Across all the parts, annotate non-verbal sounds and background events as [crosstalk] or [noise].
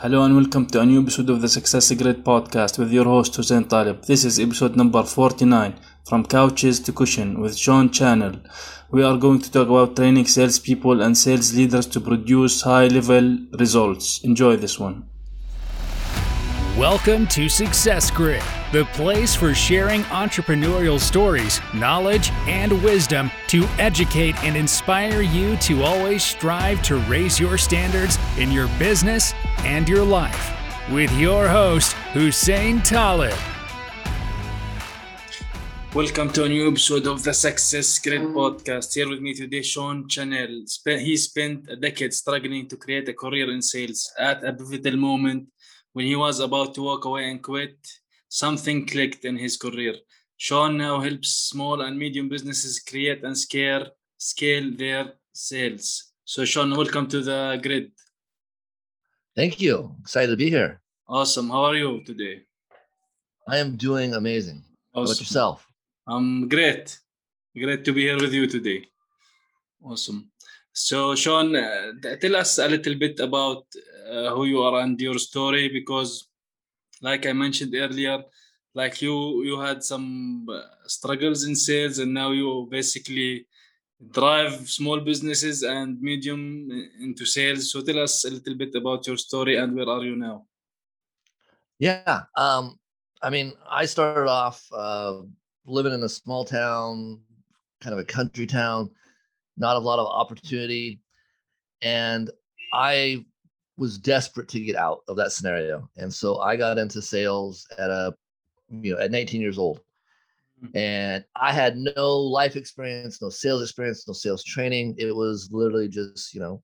Hello and welcome to a new episode of the Success Grid podcast with your host Hussein Talib. This is episode number 49 from couches to cushion with Shawn Channell. We are going to talk about training salespeople and sales leaders to produce high level results. Enjoy this one. Welcome to Success Grid, the place for sharing entrepreneurial stories, knowledge, and wisdom to educate and inspire you to always strive to raise your standards in your business and your life. With your host, Hussein Talib. Welcome to a new episode of the Success Grid podcast. Here with me today, Shawn Channell. He spent a decade struggling to create a career in sales. At a pivotal moment, when he was about to walk away and quit, something clicked in his career. Shawn now helps small and medium businesses create and scale, scale their sales. So, Shawn, welcome to the grid. Thank you. Excited to be here. Awesome. How are you today? I am doing amazing. Awesome. How about yourself? I'm great. Great to be here with you today. Awesome. So, Shawn, uh, tell us a little bit about uh, who you are and your story because like i mentioned earlier like you you had some uh, struggles in sales and now you basically drive small businesses and medium into sales. So tell us a little bit about your story and where are you now? Yeah um i mean i started off uh living in a small town kind of a country town not a lot of opportunity. And i was desperate to get out of that scenario. And so I got into sales at a, you know, at 19 years old. Mm-hmm. And I had no life experience, no sales experience, no sales training. It was literally just, you know,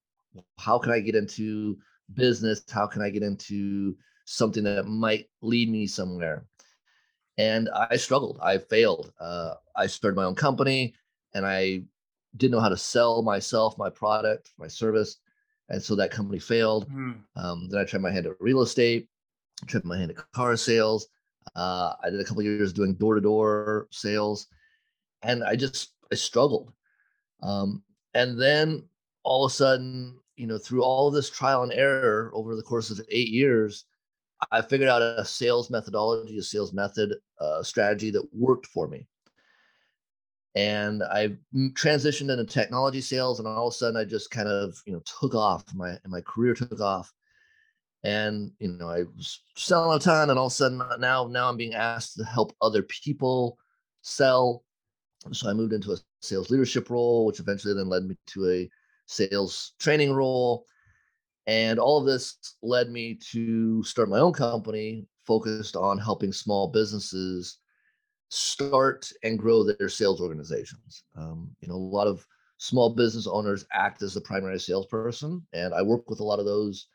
how can I get into business? How can I get into something that might lead me somewhere? And I struggled. I failed. Uh, I started my own company and I didn't know how to sell myself, my product, my service and so that company failed. Mm. Um, then I tried my hand at real estate, tried my hand at car sales. Uh, I did a couple years doing door to door sales, and I just I struggled. Um, and then all of a sudden, you know, through all of this trial and error over the course of eight years, I figured out a sales methodology, a sales method, uh, strategy that worked for me and I transitioned into technology sales, and all of a sudden I just kind of you know took off. My my career took off, and you know I was selling a ton, and all of a sudden uh, now now I'm being asked to help other people sell. So I moved into a sales leadership role, which eventually then led me to a sales training role, and all of this led me to start my own company focused on helping small businesses start and grow their sales organizations. Um, you know, a lot of small business owners act as the primary salesperson, and I work with a lot of those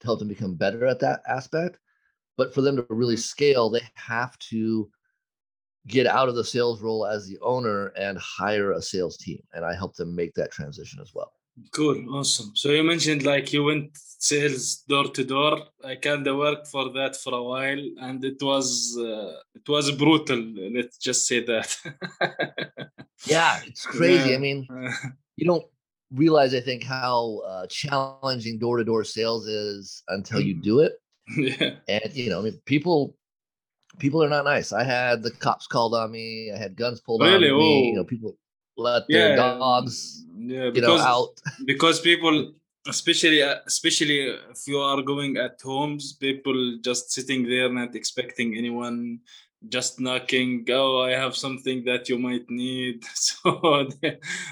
to help them become better at that aspect. But for them to really scale, they have to get out of the sales role as the owner and hire a sales team. And I help them make that transition as well. Cool, awesome. So you mentioned like you went sales door to door. I kind of worked for that for a while, and it was uh, it was brutal. Let's just say that. [laughs] yeah, it's crazy. Yeah. I mean, [laughs] you don't realize, I think, how uh, challenging door to door sales is until you do it. Yeah, and you know, I mean, people people are not nice. I had the cops called on me. I had guns pulled really? on me. You know, people let their dogs yeah, because, you know, out. because people especially especially if you are going at homes people just sitting there not expecting anyone just knocking oh i have something that you might need. [laughs] So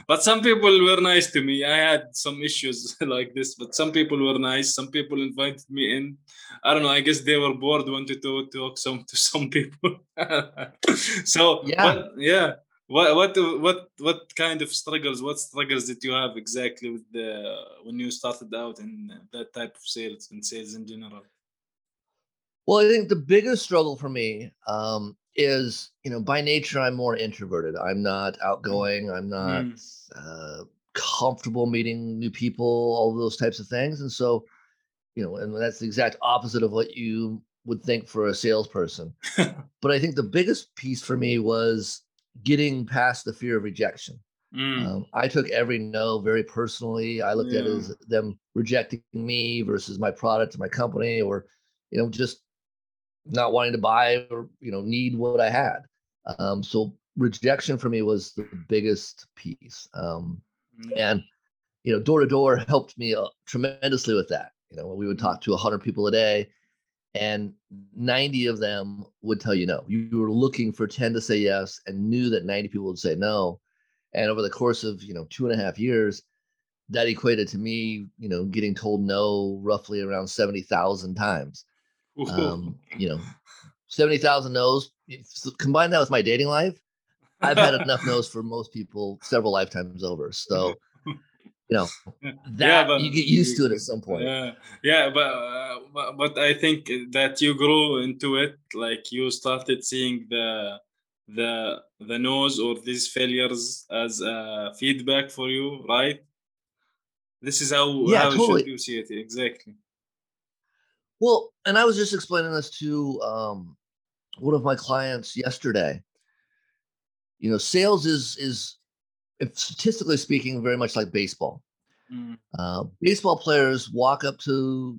but some people were nice to me. I had some issues [laughs] like this but some people were nice. Some people invited me in. I don't know i guess they were bored wanted to talk some to some [laughs] people. So yeah. yeah what what what what kind of struggles what struggles did you have exactly with the when you started out in that type of sales and sales in general? Well i think the biggest struggle for me um, is you know by nature i'm more introverted. I'm not outgoing. I'm not mm. uh, comfortable meeting new people all those types of things. And so you know and that's the exact opposite of what you would think for a salesperson. [laughs] But i think the biggest piece for me was getting past the fear of rejection. Mm. Um, I took every no very personally. I looked yeah. at it as them rejecting me versus my product or my company, or you know, just not wanting to buy or you know need what I had. Um, so rejection for me was the biggest piece. Um, mm. And you know, door to door helped me uh, tremendously with that. You know, we would talk to 100 people a day, and 90 of them would tell you no. You were looking for 10 to say yes, and knew that 90 people would say no. And over the course of you know two and a half years, that equated to me, you know, getting told no roughly around 70,000 times. Um, you know, 70,000 no's. Combine that with my dating life, I've had enough [laughs] no's for most people several lifetimes over. So you know that yeah, but, you get used to it at some point. Yeah. Yeah but, uh, but but i think that you grew into it like you started seeing the the the no's or these failures as uh, feedback for you right? This is how yeah, how totally. should you see it exactly. Well and i was just explaining this to um, one of my clients yesterday. You know sales is is statistically speaking, very much like baseball. Mm. Uh, baseball players walk up to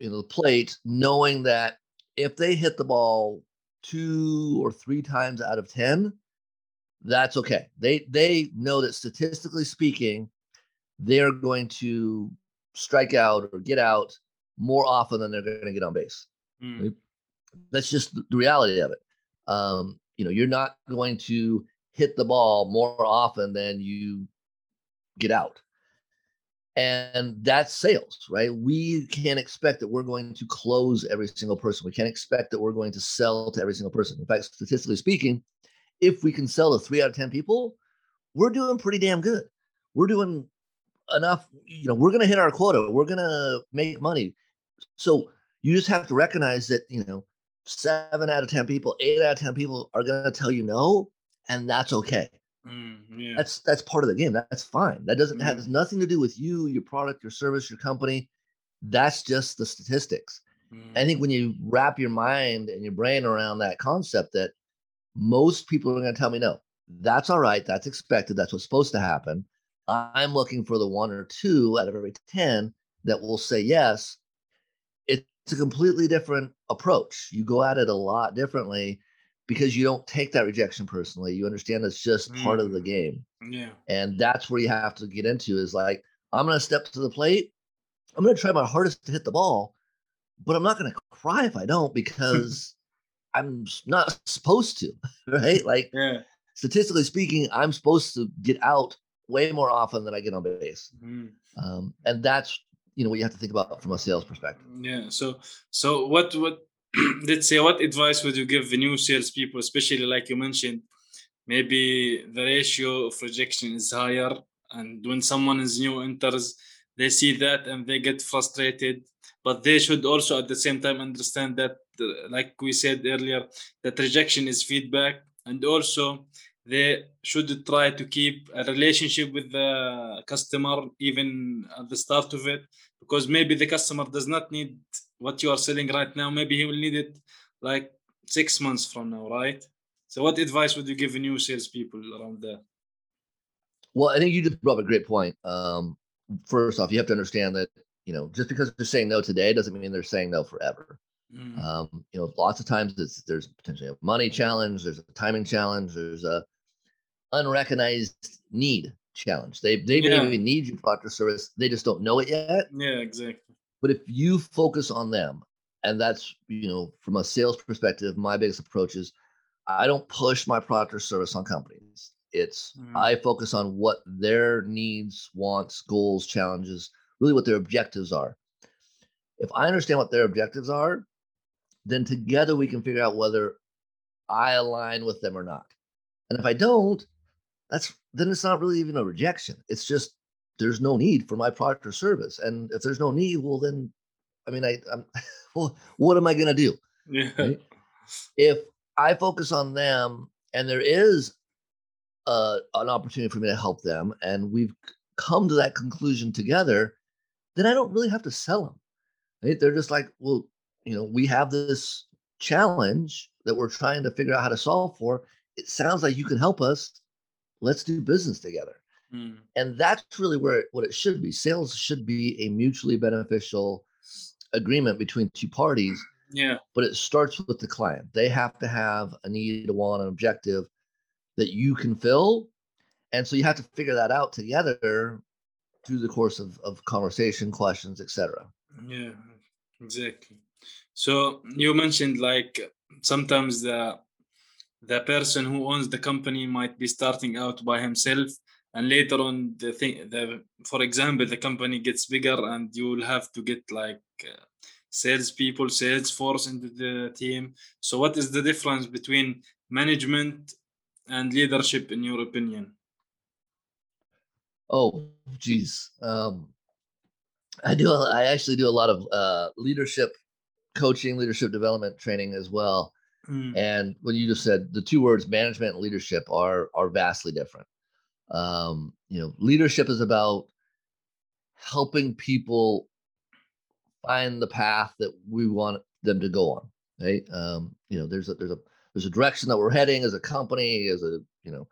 you know the plate knowing that if they hit the ball two or three times out of ten, that's okay. They they know that statistically speaking, they're going to strike out or get out more often than they're going to get on base. Mm. That's just the reality of it. Um, you know, you're not going to hit the ball more often than you get out. And that's sales, right? We can't expect that we're going to close every single person. We can't expect that we're going to sell to every single person. In fact, statistically speaking, if we can sell to three out of 10 people, we're doing pretty damn good. We're doing enough, you know, we're going to hit our quota. We're going to make money. So you just have to recognize that, you know, seven out of 10 people, eight out of 10 people are going to tell you no and that's okay. Mm, yeah. That's that's part of the game. That's fine. That doesn't mm. have nothing to do with you, your product, your service, your company. That's just the statistics. Mm. I think when you wrap your mind and your brain around that concept that most people are going to tell me no, that's all right. That's expected. That's what's supposed to happen. I'm looking for the one or two out of every 10 that will say yes. It's a completely different approach. You go at it a lot differently because you don't take that rejection personally. You understand it's just mm. part of the mm. game. Yeah. And that's where you have to get into is like, I'm going to step to the plate. I'm going to try my hardest to hit the ball, but I'm not going to cry if I don't [laughs] because I'm not supposed to, [laughs] right? Like, yeah. statistically speaking, I'm supposed to get out way more often than I get on base. Mm. Um, and that's, you know, what you have to think about from a sales perspective. Yeah. So, so what, what, [clears throat] let's say what advice would you give the new salespeople, especially like you mentioned, maybe the ratio of rejection is higher, and when someone is new enters, they see that and they get frustrated. But they should also at the same time understand that, uh, like we said earlier, that rejection is feedback, and also they should try to keep a relationship with the customer even at the start of it because maybe the customer does not need what you are selling right now. Maybe he will need it like six months from now right? So what advice would you give new salespeople around there well i think you just brought up a great point. Um, first off you have to understand that you know just because they're saying no today doesn't mean they're saying no forever. Mm. um, you know lots of times it's there's potentially a money challenge there's a timing challenge there's a unrecognized need challenge. They they yeah. maybe need your product or service. They just don't know it yet. Yeah, exactly. But if you focus on them, and that's you know from a sales perspective, my biggest approach is I don't push my product or service on companies. It's mm. I focus on what their needs, wants, goals, challenges, really what their objectives are. If I understand what their objectives are, then together we can figure out whether I align with them or not. And if I don't, that's then it's not really even a rejection. It's just there's no need for my product or service. And if there's no need, well then I mean I I'm [laughs] well, what am I gonna do? Yeah. Right? If I focus on them and there is uh, an opportunity for me to help them and we've come to that conclusion together, then I don't really have to sell them. Right? They're just like, well, you know, we have this challenge that we're trying to figure out how to solve for. It sounds like you can help us let's do business together. Mm. And that's really where it, what it should be. Sales should be a mutually beneficial agreement between two parties, Yeah. but it starts with the client. They have to have a need, a want, an objective that you can fill. And so you have to figure that out together through the course of, of conversation, questions, etc. Yeah, exactly. So you mentioned like sometimes the the person who owns the company might be starting out by himself and later on the thing the for example the company gets bigger and you will have to get like uh, sales people sales force into the team so what is the difference between management and leadership in your opinion Oh, geez. Um, I do. i actually do a lot of uh, leadership coaching, leadership development training as well. Mm, And when you just said the two words management and leadership are are vastly different. Um, you know, leadership is about helping people find the path that we want them to go on. Right? Um, you know, there's a there's a there's a direction that we're heading as a company, as a you know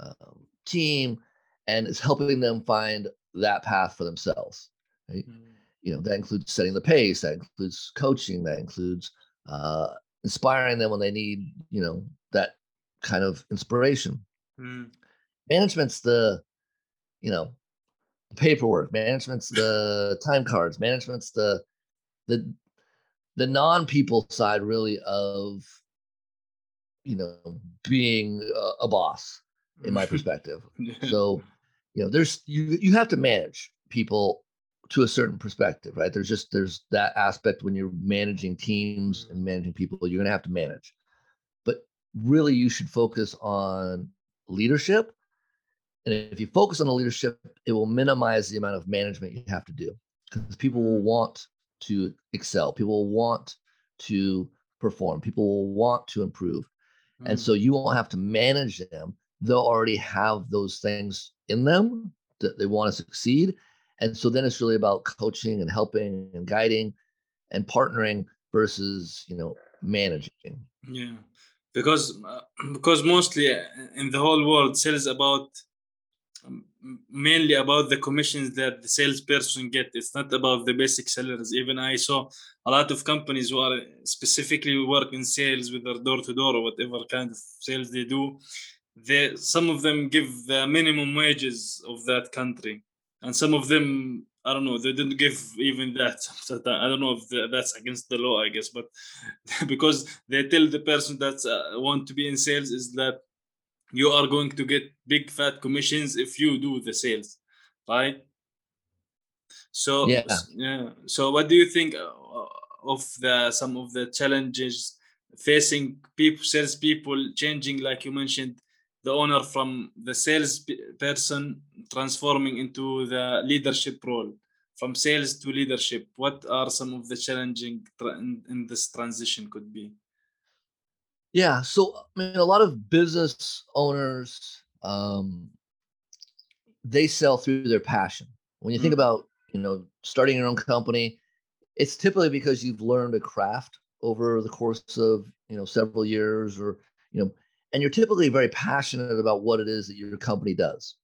um, team, and it's helping them find that path for themselves. Right? mm, you know that includes setting the pace that includes coaching that includes uh inspiring them when they need you know that kind of inspiration. Mm, management's the you know paperwork. Management's the [laughs] time cards. Management's the the the non-people side really of you know being a, a boss in my [laughs] perspective. Yeah. so [laughs] you know there's you you have to manage people to a certain perspective right? There's just there's that aspect when you're managing teams and managing people you're going to have to manage. But really you should focus on leadership and if you focus on the leadership it will minimize the amount of management you have to do because people will want to excel people will want to perform people will want to improve and Mm, so you won't have to manage them. They'll already have those things in them that they want to succeed and so then it's really about coaching and helping and guiding and partnering versus you know managing Yeah, because uh, [clears throat] because mostly uh, in the whole world, sales about um, mainly about the commissions that the salesperson get. It's not about the basic salaries. Even I saw a lot of companies who are specifically work in sales with their door to door or whatever kind of sales they do. They some of them give the minimum wages of that country, and some of them I don't know they didn't give even that. [laughs] I don't know if that's against the law, I guess, but [laughs] because they tell the person that uh, want to be in sales is that you are going to get big fat commissions if you do the sales right so Yeah. yeah so what do you think uh, of the some of the challenges facing people sales people changing like you mentioned the owner from the sales person transforming into the leadership role. From sales to leadership what are some of the challenging tra- in, in this transition could be? Yeah so i mean a lot of business owners um they sell through their passion. When you think Mm. about you know starting your own company it's typically because you've learned a craft over the course of you know several years or you know and you're typically very passionate about what it is that your company does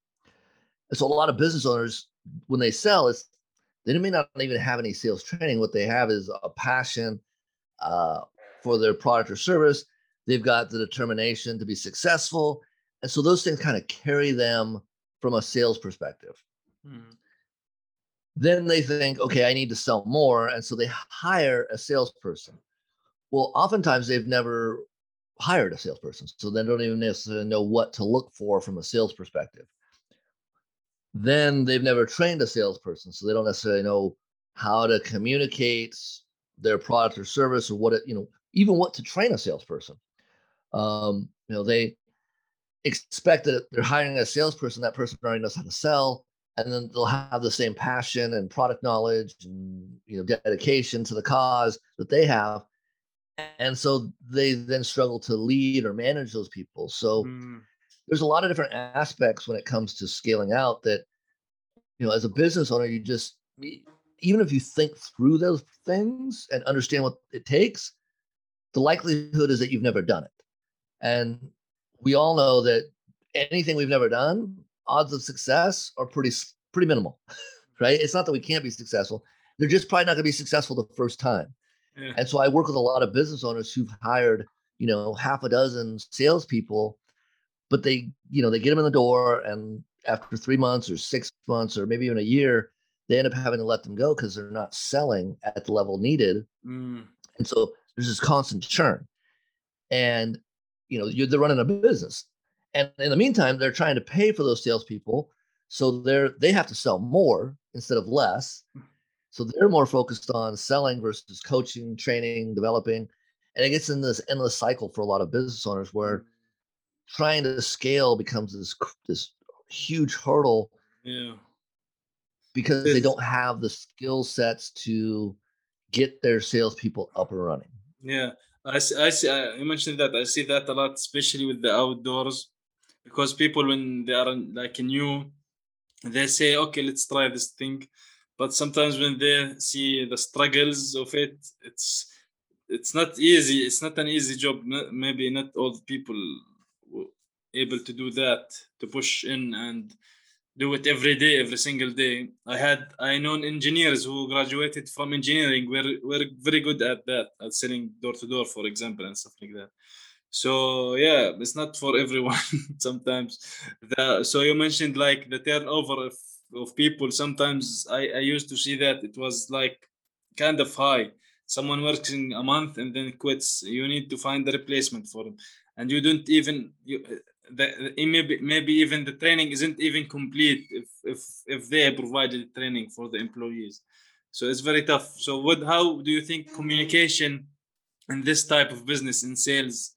and so a lot of business owners when they sell it's they may not even have any sales training what they have is a passion uh, for their product or service they've got the determination to be successful and so those things kind of carry them from a sales perspective Mm. then they think, okay, I need to sell more. And so they hire a salesperson. Well, oftentimes they've never hired a salesperson. So they don't even necessarily know what to look for from a sales perspective. Then they've never trained a salesperson. So they don't necessarily know how to communicate their product or service or what it, you know, even what to train a salesperson. Um, you know, they expect that they're hiring a salesperson, that person already knows how to sell and then they'll have the same passion and product knowledge and you know dedication to the cause that they have and so they then struggle to lead or manage those people so Mm. there's a lot of different aspects when it comes to scaling out that you know as a business owner you just even if you think through those things and understand what it takes the likelihood is that you've never done it and we all know that anything we've never done, odds of success are pretty pretty minimal, [laughs] right? It's not that we can't be successful; they're just probably not going to be successful the first time. Yeah. And so I work with a lot of business owners who've hired, you know, half a dozen salespeople, but they, you know, they get them in the door, and after three months or six months or maybe even a year, they end up having to let them go because they're not selling at the level needed. Mm. And so there's this constant churn. And you know, they're running a business. And in the meantime, they're trying to pay for those salespeople. So they're they have to sell more instead of less. So they're more focused on selling versus coaching, training, developing. And it gets in this endless cycle for a lot of business owners where mm. trying to scale becomes this this huge hurdle. Yeah. Because it's, they don't have the skill sets to get their salespeople up and running. Yeah. I see, I see. I, you mentioned that. I see that a lot, especially with the outdoors, because people when they are like new, they say, "Okay, let's try this thing," but sometimes when they see the struggles of it, it's it's not easy. It's not an easy job. Maybe not all people able to do that to push in and do it every day, every single day. I had I known engineers who graduated from engineering were were very good at that, at selling door to door, for example, and stuff like that. So yeah, it's not for everyone [laughs] sometimes. The, so you mentioned like the turnover of people. Sometimes I, I used to see that it was like kind of high. Someone working a month and then quits. You need to find a replacement for them, and you don't even you the, maybe maybe even the training isn't even complete if if if they provided training for the employees so it's very tough so what how do you think communication in this type of business in sales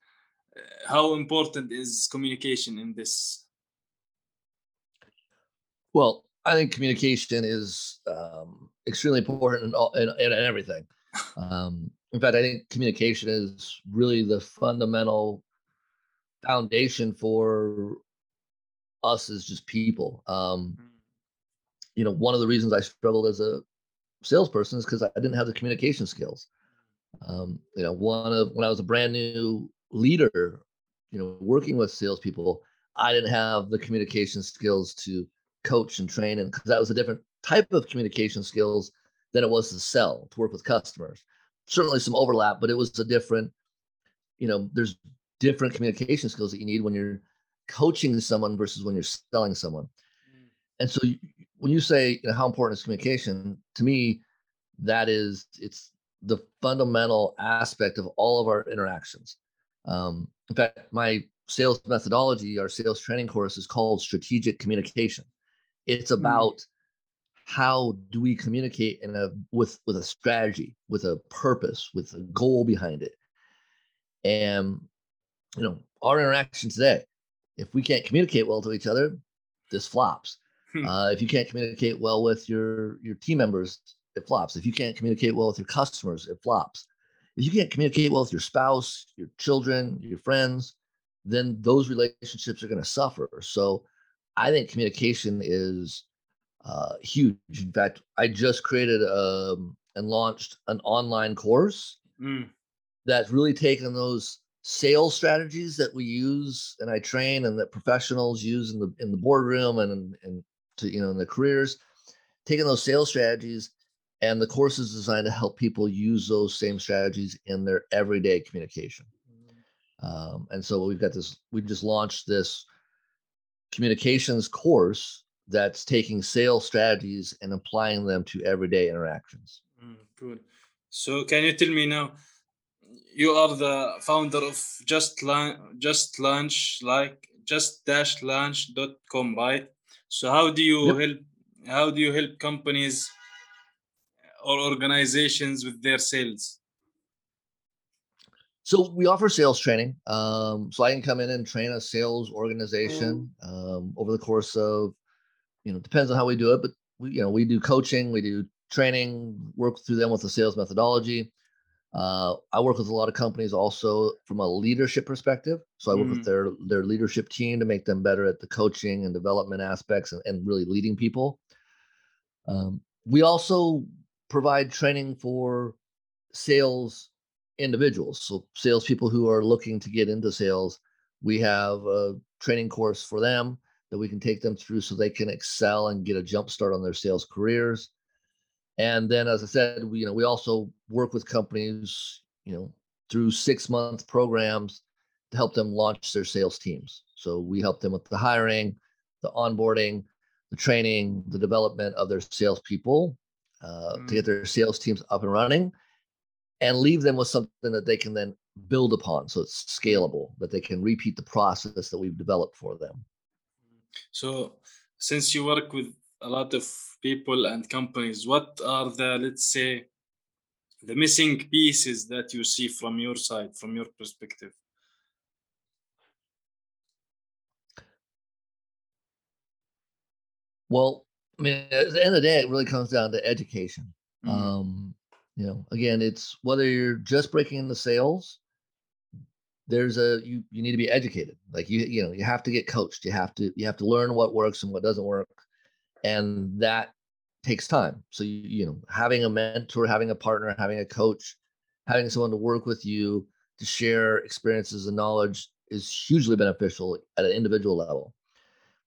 uh, how important is communication in this well i think communication is um, extremely important in, all, in, in everything [laughs] um, in fact i think communication is really the fundamental foundation for us as just people. Um, mm. you know, one of the reasons I struggled as a salesperson is because I didn't have the communication skills. Um, you know, one of when I was a brand new leader, you know, working with salespeople, I didn't have the communication skills to coach and train, and because that was a different type of communication skills than it was to sell, to work with customers. Certainly some overlap, but it was a different. You know, there's different communication skills that you need when you're coaching someone versus when you're selling someone. Mm. And so you, when you say you know, how important is communication, to me, that is it's the fundamental aspect of all of our interactions. Um, in fact, my sales methodology, our sales training course is called strategic communication. It's mm. about mm. how do we communicate in a with with a strategy, with a purpose, with a goal behind it. And you know, our interaction today, if we can't communicate well to each other, this flops. Hmm. uh, if you can't communicate well with your your team members, it flops. If you can't communicate well with your customers, it flops. If you can't communicate well with your spouse, your children, your friends, then those relationships are going to suffer. So, I think communication is uh, huge. In fact, I just created um, and launched an online course mm. that's really taken those sales strategies that we use and I train and that professionals use in the in the boardroom and and to you know in the careers, taking those sales strategies and the course is designed to help people use those same strategies in their everyday communication. Mm-hmm. Um, and so we've got this. We just launched this communications course that's taking sales strategies and applying them to everyday interactions. Mm, good. So can you tell me now? you are the founder of just launch just launch like just dash Launch dot com, right so how do you yep. help how do you help companies or organizations with their sales so we offer sales training um, so i can come in and train a sales organization mm. um, over the course of you know depends on how we do it but we you know we do coaching we do training work through them with the sales methodology uh, I work with a lot of companies also from a leadership perspective. So I work mm. with their their leadership team to make them better at the coaching and development aspects and, and really leading people. Um, we also provide training for sales individuals, so salespeople who are looking to get into sales. we have a training course for them that we can take them through so they can excel and get a jump start on their sales careers. And then, as I said, we, you know, we also work with companies, you know, through six month programs to help them launch their sales teams. So we help them with the hiring, the onboarding, the training, the development of their salespeople uh, mm. to get mm. their sales teams up and running, and leave them with something that they can then build upon. So it's scalable, that they can repeat the process that we've developed for them. So, since you work with a lot of people and companies, what are the, let's say, the missing pieces that you see from your side, from your perspective? Well, I mean, at the end of the day, it really comes down to education. Mm-hmm. Um, you know, again, it's whether you're just breaking into sales there's a you you need to be educated. Like you you know you have to get coached. You have to you have to learn what works and what doesn't work and that takes time. So you, you know having a mentor having a partner having a coach having someone to work with you to share experiences and knowledge is hugely beneficial at an individual level.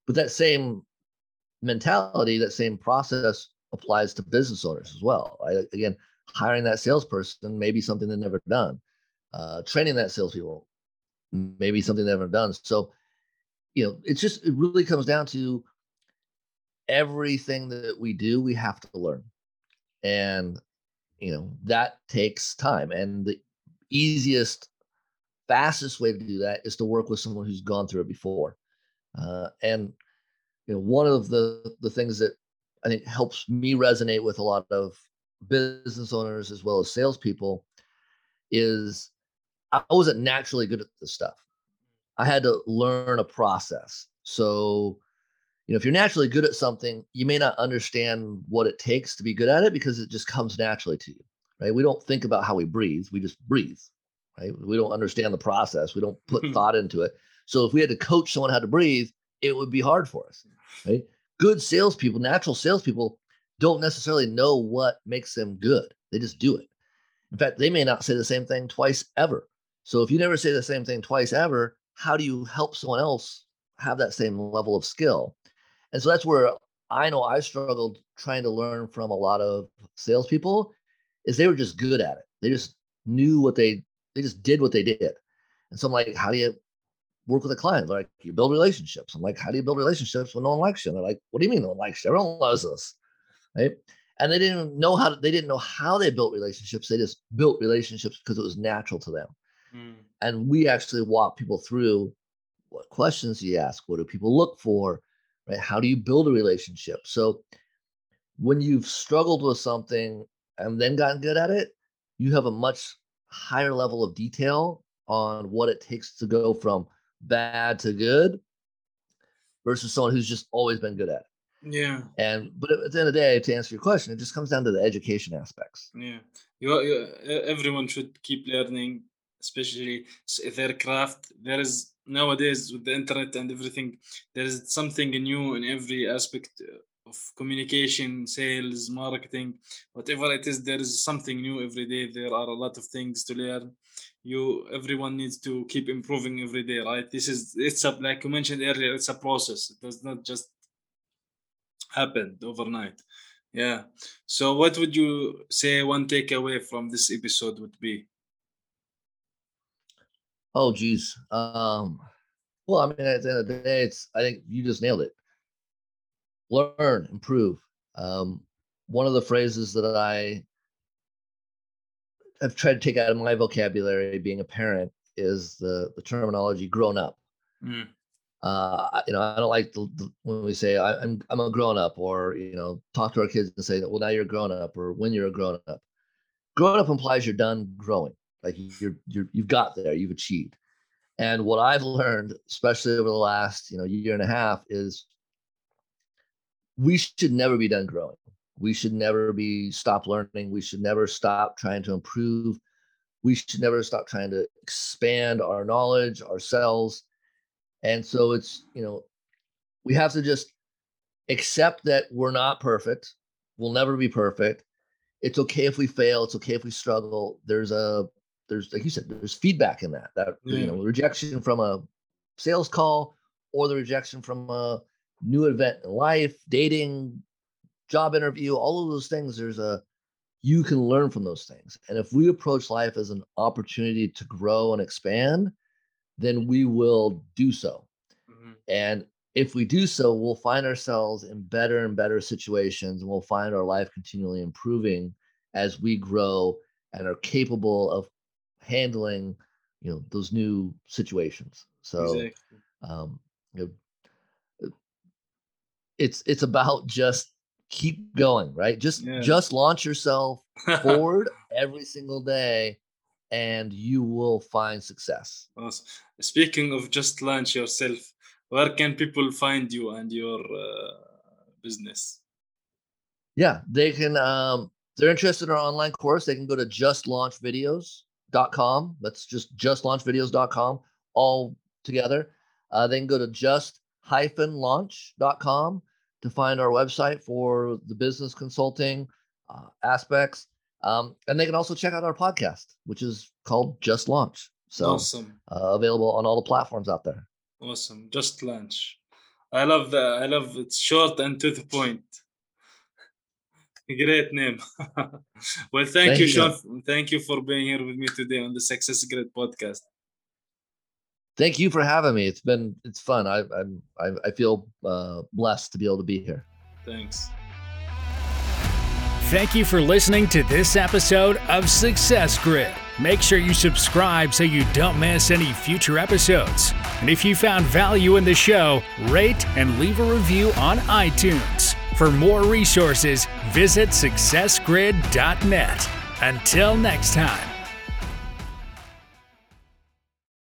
But that same mentality that same process applies to business owners as well. Right? again hiring that salesperson may be something they've never done uh, training that salespeople maybe something they've never done. So, you know, it's just it really comes down to everything that we do, we have to learn. And you know, that takes time. And the easiest, fastest way to do that is to work with someone who's gone through it before. Uh, and you know, one of the the things that I think helps me resonate with a lot of business owners as well as salespeople is I wasn't naturally good at this stuff. I had to learn a process. So, you know, if you're naturally good at something, you may not understand what it takes to be good at it because it just comes naturally to you, right? We don't think about how we breathe, we just breathe, right? We don't understand the process, we don't put mm-hmm. thought into it. So, if we had to coach someone how to breathe, it would be hard for us, right? Good salespeople, natural salespeople, don't necessarily know what makes them good. They just do it. In fact, they may not say the same thing twice ever. So if you never say the same thing twice ever, how do you help someone else have that same level of skill? And so that's where I know I struggled trying to learn from a lot of salespeople is they were just good at it. They just knew what they they just did what they did. And so I'm like, how do you work with a client? They're like, you build relationships. I'm like, how do you build relationships when no one likes you? And they're like, what do you mean no one likes you? Everyone loves us. Right. And they didn't know how to, they didn't know how they built relationships. They just built relationships because it was natural to them. Mm. And we actually walk people through what questions do you ask? What do people look for? Right? How do you build a relationship? So when you've struggled with something and then gotten good at it, you have a much higher level of detail on what it takes to go from bad to good versus someone who's just always been good at it. Yeah. And but at the end of the day, to answer your question, it just comes down to the education aspects. Yeah. You, you everyone should keep learning especially their craft. There is nowadays with the internet and everything, there is something new in every aspect uh, of communication, sales, marketing, whatever it is. There is something new every day. There are a lot of things to learn. You, everyone needs to keep improving every day, right? This is it's a like you mentioned earlier. It's a process. It does not just happen overnight. Yeah. So, what would you say one takeaway from this episode would be? Oh, geez. Um, well, I mean, at the end of the day, it's I think you just nailed it. Learn, improve. Um, one of the phrases that I have tried to take out of my vocabulary, being a parent, is the the terminology "grown up." Mm. Uh, you know, I don't like the, the, when we say I, am I'm, I'm a grown up, or you know, talk to our kids and say, "Well, now you're a grown up," or "When you're a grown up." Grown up implies you're done growing. Like you're you're you've got there, you've achieved. And what I've learned, especially over the last you know year and a half, is we should never be done growing. We should never be stop learning. We should never stop trying to improve. We should never stop trying to expand our knowledge, ourselves. And so it's, you know, we have to just accept that we're not perfect. We'll never be perfect. It's okay if we fail. It's okay if we struggle. There's a there's like you said, there's feedback in that. That yeah. you know, rejection from a sales call or the rejection from a new event in life, dating, job interview, all of those things, there's a you can learn from those things. And if we approach life as an opportunity to grow and expand, then we will do so. Mm-hmm. And if we do so, we'll find ourselves in better and better situations and we'll find our life continually improving as we grow and are capable of handling, you know, those new situations. So exactly. um, you know, it's it's about just keep going, right? Just yeah. just launch yourself [laughs] forward every single day and you will find success. Awesome. Speaking of just launch yourself, where can people find you and your uh, business? Yeah, they can um they're interested in our online course, they can go to justlaunchvideos.com. That's just justlaunchvideos.com all together. Uh, they can go to just-launch.com to find our website for the business consulting uh, aspects. Um, and they can also check out our podcast, which is called Just Launch. So awesome. Uh, available on all the platforms out there. Awesome. Just Launch. I love that. I love it's short and to the point. [laughs] Great name. [laughs] well, thank, thank you, Shawn. Thank you for being here with me today on the Success Grid podcast thank you for having me. It's been it's fun. I I'm, I I feel uh, blessed to be able to be here. Thanks. Thank you for listening to this episode of Success Grid. Make sure you subscribe so you don't miss any future episodes. And if you found value in the show, rate and leave a review on iTunes. For more resources, visit successgrid.net. Until next time.